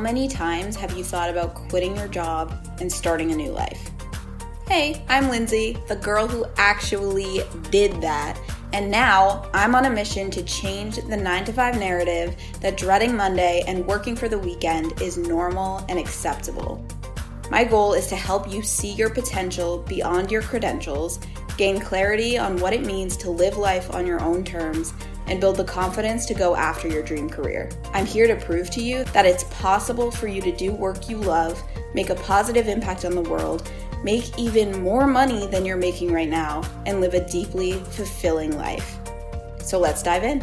many times have you thought about quitting your job and starting a new life? Hey, I'm Lindsay, the girl who actually did that. And now I'm on a mission to change the 9 to 5 narrative that dreading Monday and working for the weekend is normal and acceptable. My goal is to help you see your potential beyond your credentials, gain clarity on what it means to live life on your own terms, and build the confidence to go after your dream career. I'm here to prove to you that it's possible for you to do work you love, make a positive impact on the world, make even more money than you're making right now, and live a deeply fulfilling life. So let's dive in.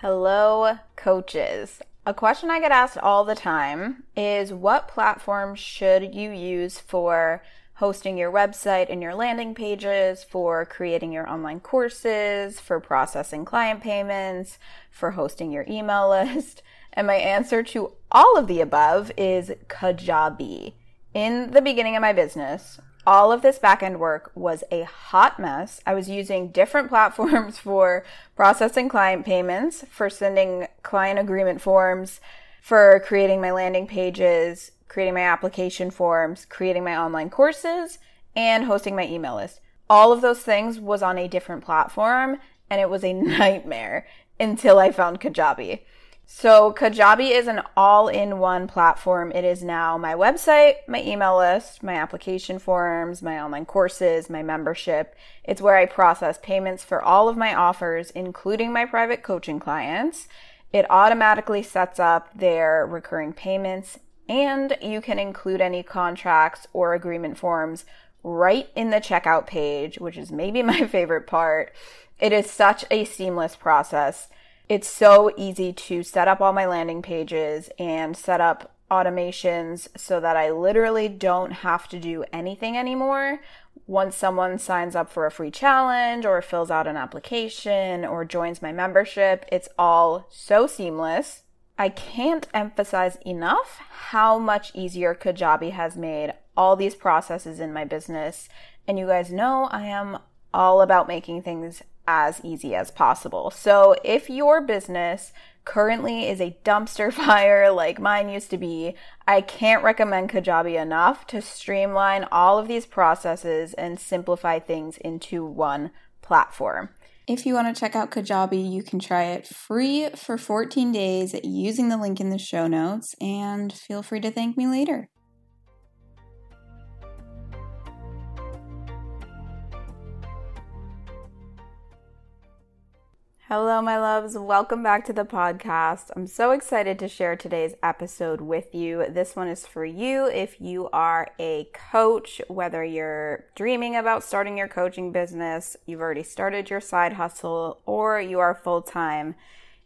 Hello, coaches. A question I get asked all the time is what platform should you use for hosting your website and your landing pages, for creating your online courses, for processing client payments, for hosting your email list? And my answer to all of the above is Kajabi. In the beginning of my business, all of this backend work was a hot mess. I was using different platforms for processing client payments, for sending client agreement forms, for creating my landing pages, creating my application forms, creating my online courses, and hosting my email list. All of those things was on a different platform and it was a nightmare until I found Kajabi. So Kajabi is an all-in-one platform. It is now my website, my email list, my application forms, my online courses, my membership. It's where I process payments for all of my offers, including my private coaching clients. It automatically sets up their recurring payments and you can include any contracts or agreement forms right in the checkout page, which is maybe my favorite part. It is such a seamless process. It's so easy to set up all my landing pages and set up automations so that I literally don't have to do anything anymore. Once someone signs up for a free challenge or fills out an application or joins my membership, it's all so seamless. I can't emphasize enough how much easier Kajabi has made all these processes in my business. And you guys know I am all about making things as easy as possible. So if your business currently is a dumpster fire like mine used to be, I can't recommend Kajabi enough to streamline all of these processes and simplify things into one platform. If you want to check out Kajabi, you can try it free for 14 days using the link in the show notes and feel free to thank me later. Hello, my loves. Welcome back to the podcast. I'm so excited to share today's episode with you. This one is for you if you are a coach, whether you're dreaming about starting your coaching business, you've already started your side hustle, or you are full time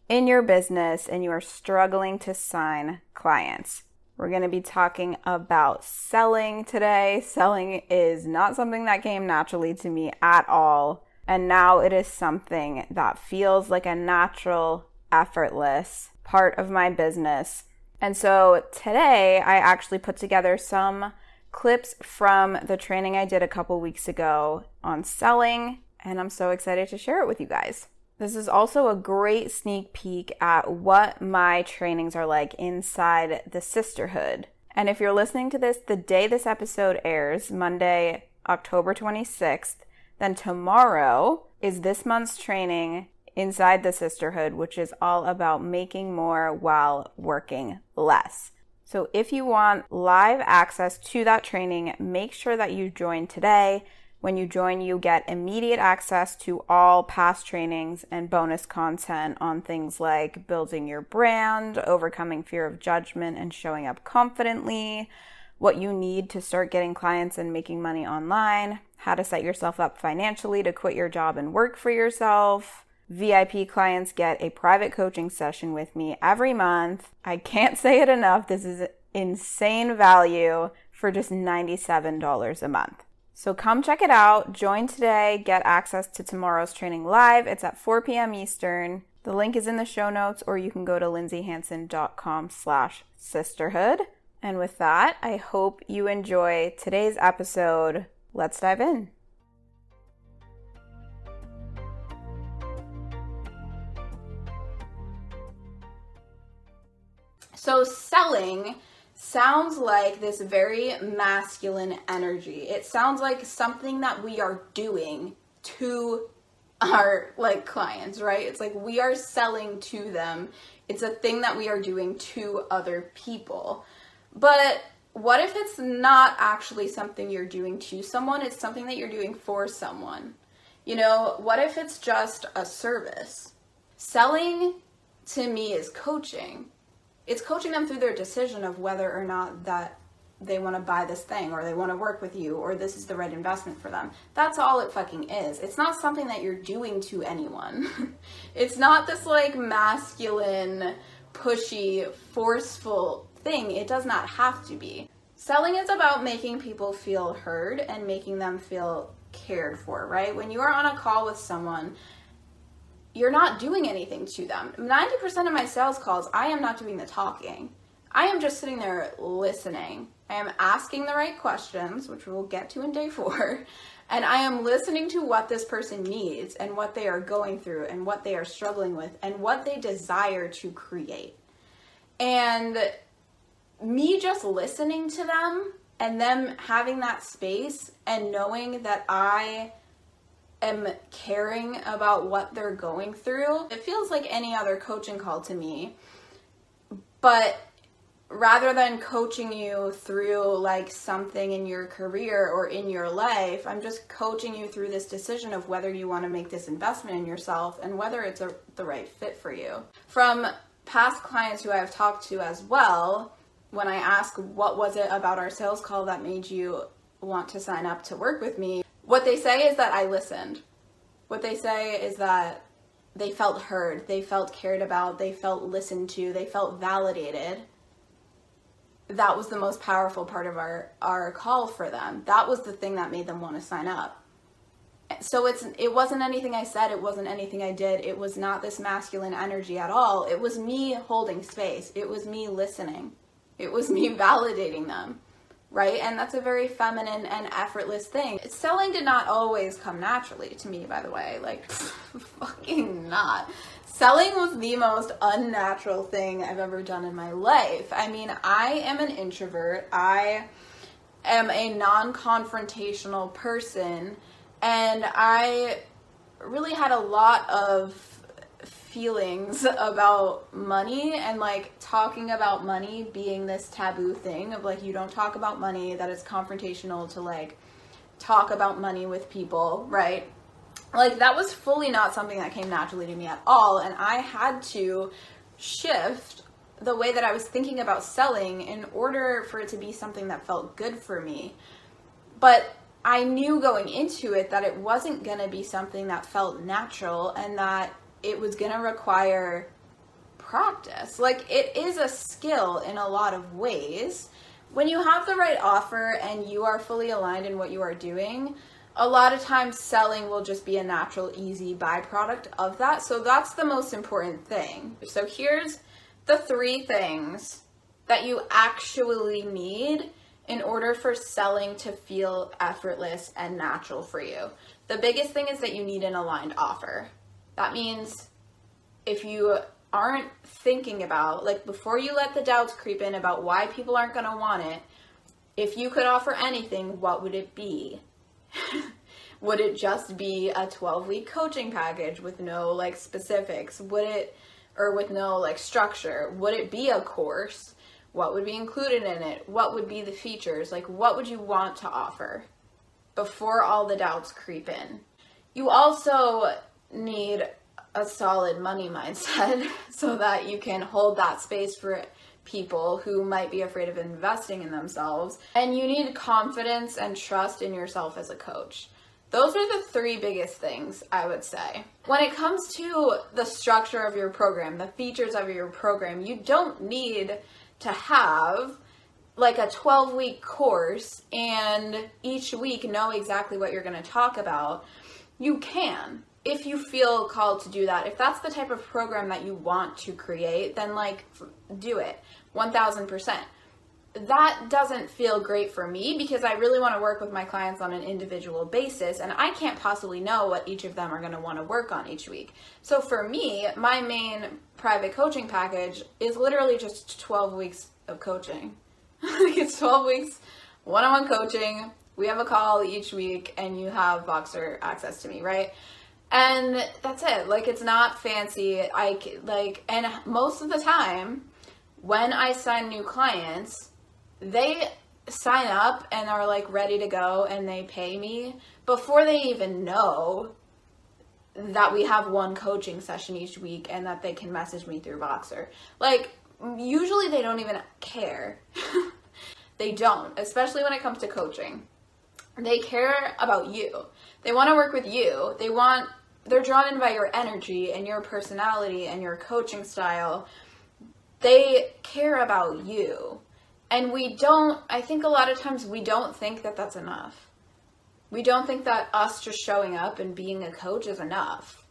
in your business and you are struggling to sign clients. We're going to be talking about selling today. Selling is not something that came naturally to me at all and now it is something that feels like a natural, effortless part of my business. And so today I actually put together some clips from the training I did a couple weeks ago on selling, and I'm so excited to share it with you guys. This is also a great sneak peek at what my trainings are like inside the sisterhood. And if you're listening to this the day this episode airs, Monday, October 26th, then tomorrow is this month's training inside the sisterhood, which is all about making more while working less. So if you want live access to that training, make sure that you join today. When you join, you get immediate access to all past trainings and bonus content on things like building your brand, overcoming fear of judgment, and showing up confidently, what you need to start getting clients and making money online, how to set yourself up financially to quit your job and work for yourself. VIP clients get a private coaching session with me every month. I can't say it enough. This is insane value for just $97 a month. So come check it out. Join today. Get access to tomorrow's training live. It's at 4 p.m. Eastern. The link is in the show notes, or you can go to lindsayhanson.com slash sisterhood. And with that, I hope you enjoy today's episode. Let's dive in. So, selling sounds like this very masculine energy. It sounds like something that we are doing to our like clients, right? It's like we are selling to them. It's a thing that we are doing to other people. But what if it's not actually something you're doing to someone? It's something that you're doing for someone. You know, what if it's just a service? Selling to me is coaching it's coaching them through their decision of whether or not that they want to buy this thing or they want to work with you or this is the right investment for them. That's all it fucking is. It's not something that you're doing to anyone. it's not this like masculine, pushy, forceful thing. It does not have to be. Selling is about making people feel heard and making them feel cared for, right? When you are on a call with someone you're not doing anything to them. 90% of my sales calls, I am not doing the talking. I am just sitting there listening. I am asking the right questions, which we'll get to in day four, and I am listening to what this person needs and what they are going through and what they are struggling with and what they desire to create. And me just listening to them and them having that space and knowing that I am caring about what they're going through. It feels like any other coaching call to me. But rather than coaching you through like something in your career or in your life, I'm just coaching you through this decision of whether you want to make this investment in yourself and whether it's a, the right fit for you. From past clients who I've talked to as well, when I ask what was it about our sales call that made you want to sign up to work with me, what they say is that I listened. What they say is that they felt heard, they felt cared about, they felt listened to, they felt validated. That was the most powerful part of our our call for them. That was the thing that made them want to sign up. So it's it wasn't anything I said, it wasn't anything I did. It was not this masculine energy at all. It was me holding space. It was me listening. It was me validating them right? And that's a very feminine and effortless thing. Selling did not always come naturally to me, by the way. Like, fucking not. Selling was the most unnatural thing I've ever done in my life. I mean, I am an introvert. I am a non confrontational person. And I really had a lot of feelings about money and like talking about money being this taboo thing of like you don't talk about money that it's confrontational to like talk about money with people right? Like that was fully not something that came naturally to me at all and i had to shift the way that i was thinking about selling in order for it to be something that felt good for me. But I knew going into it that it wasn't going to be something that felt natural and that it was going to require practice. Like it is a skill in a lot of ways. When you have the right offer and you are fully aligned in what you are doing, a lot of times selling will just be a natural, easy byproduct of that. So that's the most important thing. So here's the three things that you actually need in order for selling to feel effortless and natural for you. The biggest thing is that you need an aligned offer. That means if you aren't thinking about, like, before you let the doubts creep in about why people aren't going to want it, if you could offer anything, what would it be? would it just be a 12 week coaching package with no like specifics? Would it, or with no like structure? Would it be a course? What would be included in it? What would be the features? Like, what would you want to offer before all the doubts creep in? You also need a solid money mindset so that you can hold that space for people who might be afraid of investing in themselves. And you need confidence and trust in yourself as a coach. Those are the three biggest things I would say. When it comes to the structure of your program, the features of your program, you don't need to have like a 12 week course and each week know exactly what you're going to talk about. You can if you feel called to do that, if that's the type of program that you want to create, then like do it 1000%. that doesn't feel great for me because I really want to work with my clients on an individual basis and I can't possibly know what each of them are going to want to work on each week. So for me, my main private coaching package is literally just 12 weeks of coaching. it's 12 weeks one-on-one coaching. We have a call each week and you have Voxer access to me, right? And that's it. Like it's not fancy. I like and most of the time when I sign new clients, they sign up and are like ready to go and they pay me before they even know that we have one coaching session each week and that they can message me through Voxer. Like, usually they don't even care. they don't, especially when it comes to coaching. They care about you. They want to work with you. They want, they're drawn in by your energy and your personality and your coaching style. They care about you. And we don't, I think a lot of times we don't think that that's enough. We don't think that us just showing up and being a coach is enough.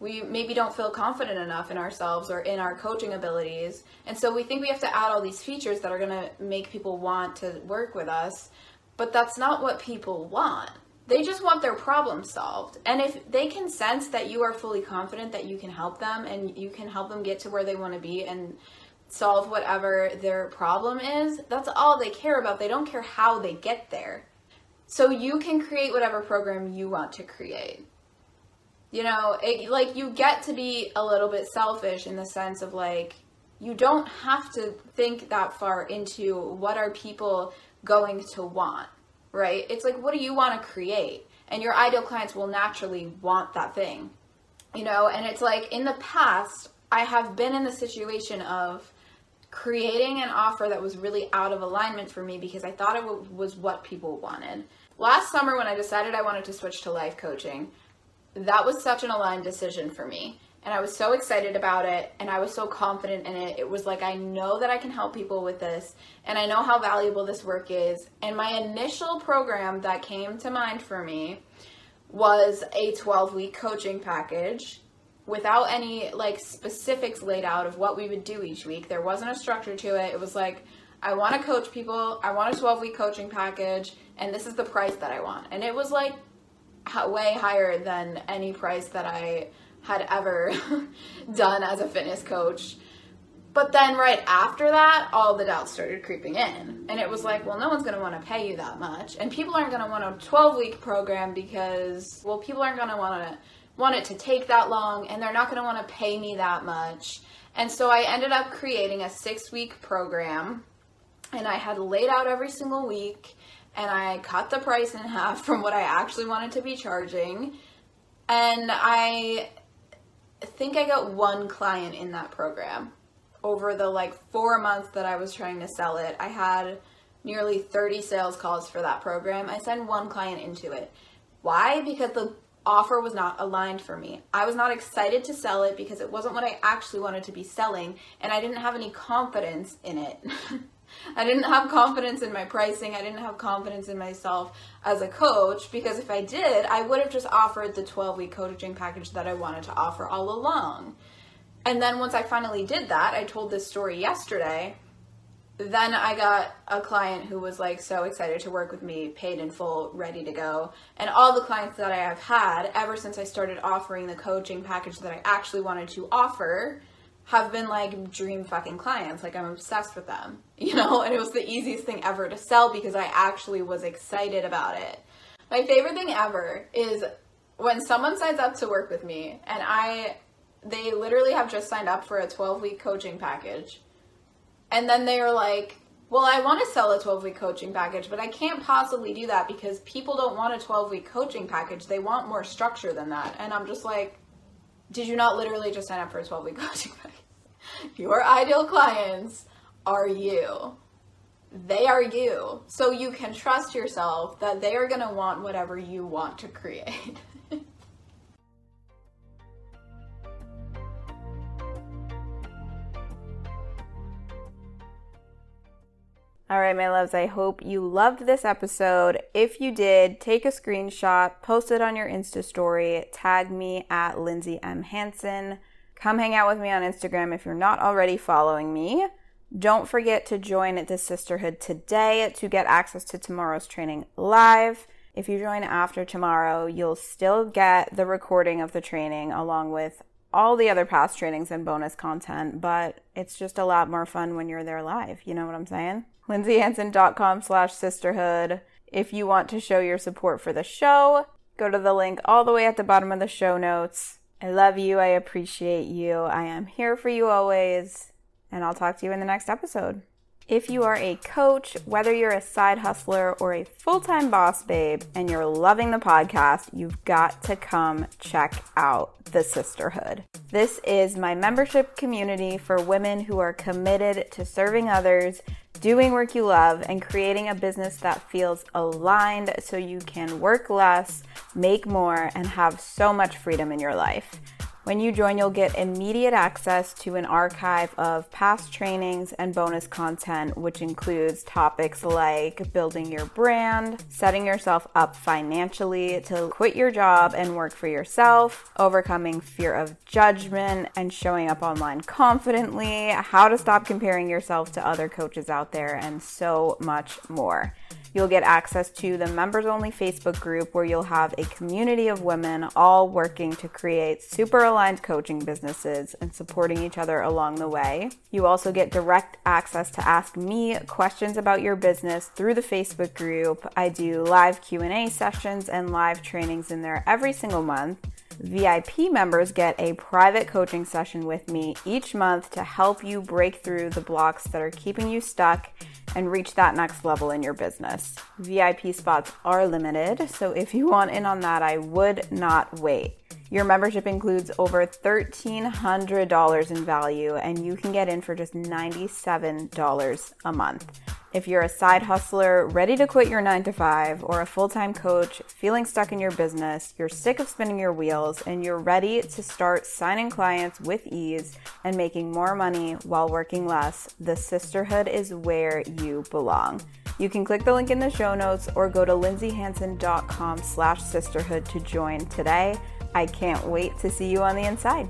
We maybe don't feel confident enough in ourselves or in our coaching abilities. And so we think we have to add all these features that are going to make people want to work with us. But that's not what people want. They just want their problem solved. And if they can sense that you are fully confident that you can help them and you can help them get to where they want to be and solve whatever their problem is, that's all they care about. They don't care how they get there. So you can create whatever program you want to create. You know, it, like you get to be a little bit selfish in the sense of like, you don't have to think that far into what are people going to want, right? It's like, what do you want to create? And your ideal clients will naturally want that thing, you know? And it's like in the past, I have been in the situation of creating an offer that was really out of alignment for me because I thought it was what people wanted. Last summer, when I decided I wanted to switch to life coaching, that was such an aligned decision for me. And I was so excited about it and I was so confident in it. It was like, I know that I can help people with this and I know how valuable this work is. And my initial program that came to mind for me was a 12 week coaching package without any like specifics laid out of what we would do each week. There wasn't a structure to it. It was like, I want to coach people. I want a 12 week coaching package, and this is the price that I want. And it was like way higher than any price that I had ever done as a fitness coach. But then right after that, all the doubts started creeping in. And it was like, well, no one's going to want to pay you that much. And people aren't going to want a 12 week program because, well, people aren't going to want to want it to take that long and they're not going to want to pay me that much. And so I ended up creating a six week program and I had laid out every single week and I cut the price in half from what I actually wanted to be charging. And I think I got one client in that program over the like four months that I was trying to sell it. I had nearly 30 sales calls for that program. I sent one client into it. Why? Because the offer was not aligned for me. I was not excited to sell it because it wasn't what I actually wanted to be selling, and I didn't have any confidence in it. I didn't have confidence in my pricing. I didn't have confidence in myself as a coach because if I did, I would have just offered the 12 week coaching package that I wanted to offer all along. And then once I finally did that, I told this story yesterday then I got a client who was like so excited to work with me, paid in full, ready to go. And all the clients that I have had ever since I started offering the coaching package that I actually wanted to offer have been like dream fucking clients. Like I'm obsessed with them, you know? And it was the easiest thing ever to sell because I actually was excited about it. My favorite thing ever is when someone signs up to work with me and I they literally have just signed up for a 12 week coaching package and then they are like, well, I want to sell a 12 week coaching package, but I can't possibly do that because people don't want a 12 week coaching package. They want more structure than that. And I'm just like, did you not literally just sign up for a 12 week coaching package? Your ideal clients are you. They are you. So you can trust yourself that they are going to want whatever you want to create. All right, my loves, I hope you loved this episode. If you did, take a screenshot, post it on your Insta story, tag me at Lindsay M. Hanson. Come hang out with me on Instagram if you're not already following me. Don't forget to join the sisterhood today to get access to tomorrow's training live. If you join after tomorrow, you'll still get the recording of the training along with all the other past trainings and bonus content, but it's just a lot more fun when you're there live. You know what I'm saying? lindsayhanson.com slash sisterhood. If you want to show your support for the show, go to the link all the way at the bottom of the show notes. I love you. I appreciate you. I am here for you always. And I'll talk to you in the next episode. If you are a coach, whether you're a side hustler or a full time boss babe, and you're loving the podcast, you've got to come check out the Sisterhood. This is my membership community for women who are committed to serving others, doing work you love, and creating a business that feels aligned so you can work less, make more, and have so much freedom in your life. When you join, you'll get immediate access to an archive of past trainings and bonus content, which includes topics like building your brand, setting yourself up financially to quit your job and work for yourself, overcoming fear of judgment and showing up online confidently, how to stop comparing yourself to other coaches out there, and so much more. You'll get access to the members only Facebook group where you'll have a community of women all working to create super aligned coaching businesses and supporting each other along the way. You also get direct access to ask me questions about your business through the Facebook group. I do live Q&A sessions and live trainings in there every single month. VIP members get a private coaching session with me each month to help you break through the blocks that are keeping you stuck and reach that next level in your business. VIP spots are limited, so if you want in on that, I would not wait. Your membership includes over $1,300 in value, and you can get in for just $97 a month. If you're a side hustler ready to quit your nine to five, or a full time coach feeling stuck in your business, you're sick of spinning your wheels, and you're ready to start signing clients with ease and making more money while working less, the sisterhood is where you belong. You can click the link in the show notes or go to lindsayhanson.com slash sisterhood to join today. I can't wait to see you on the inside.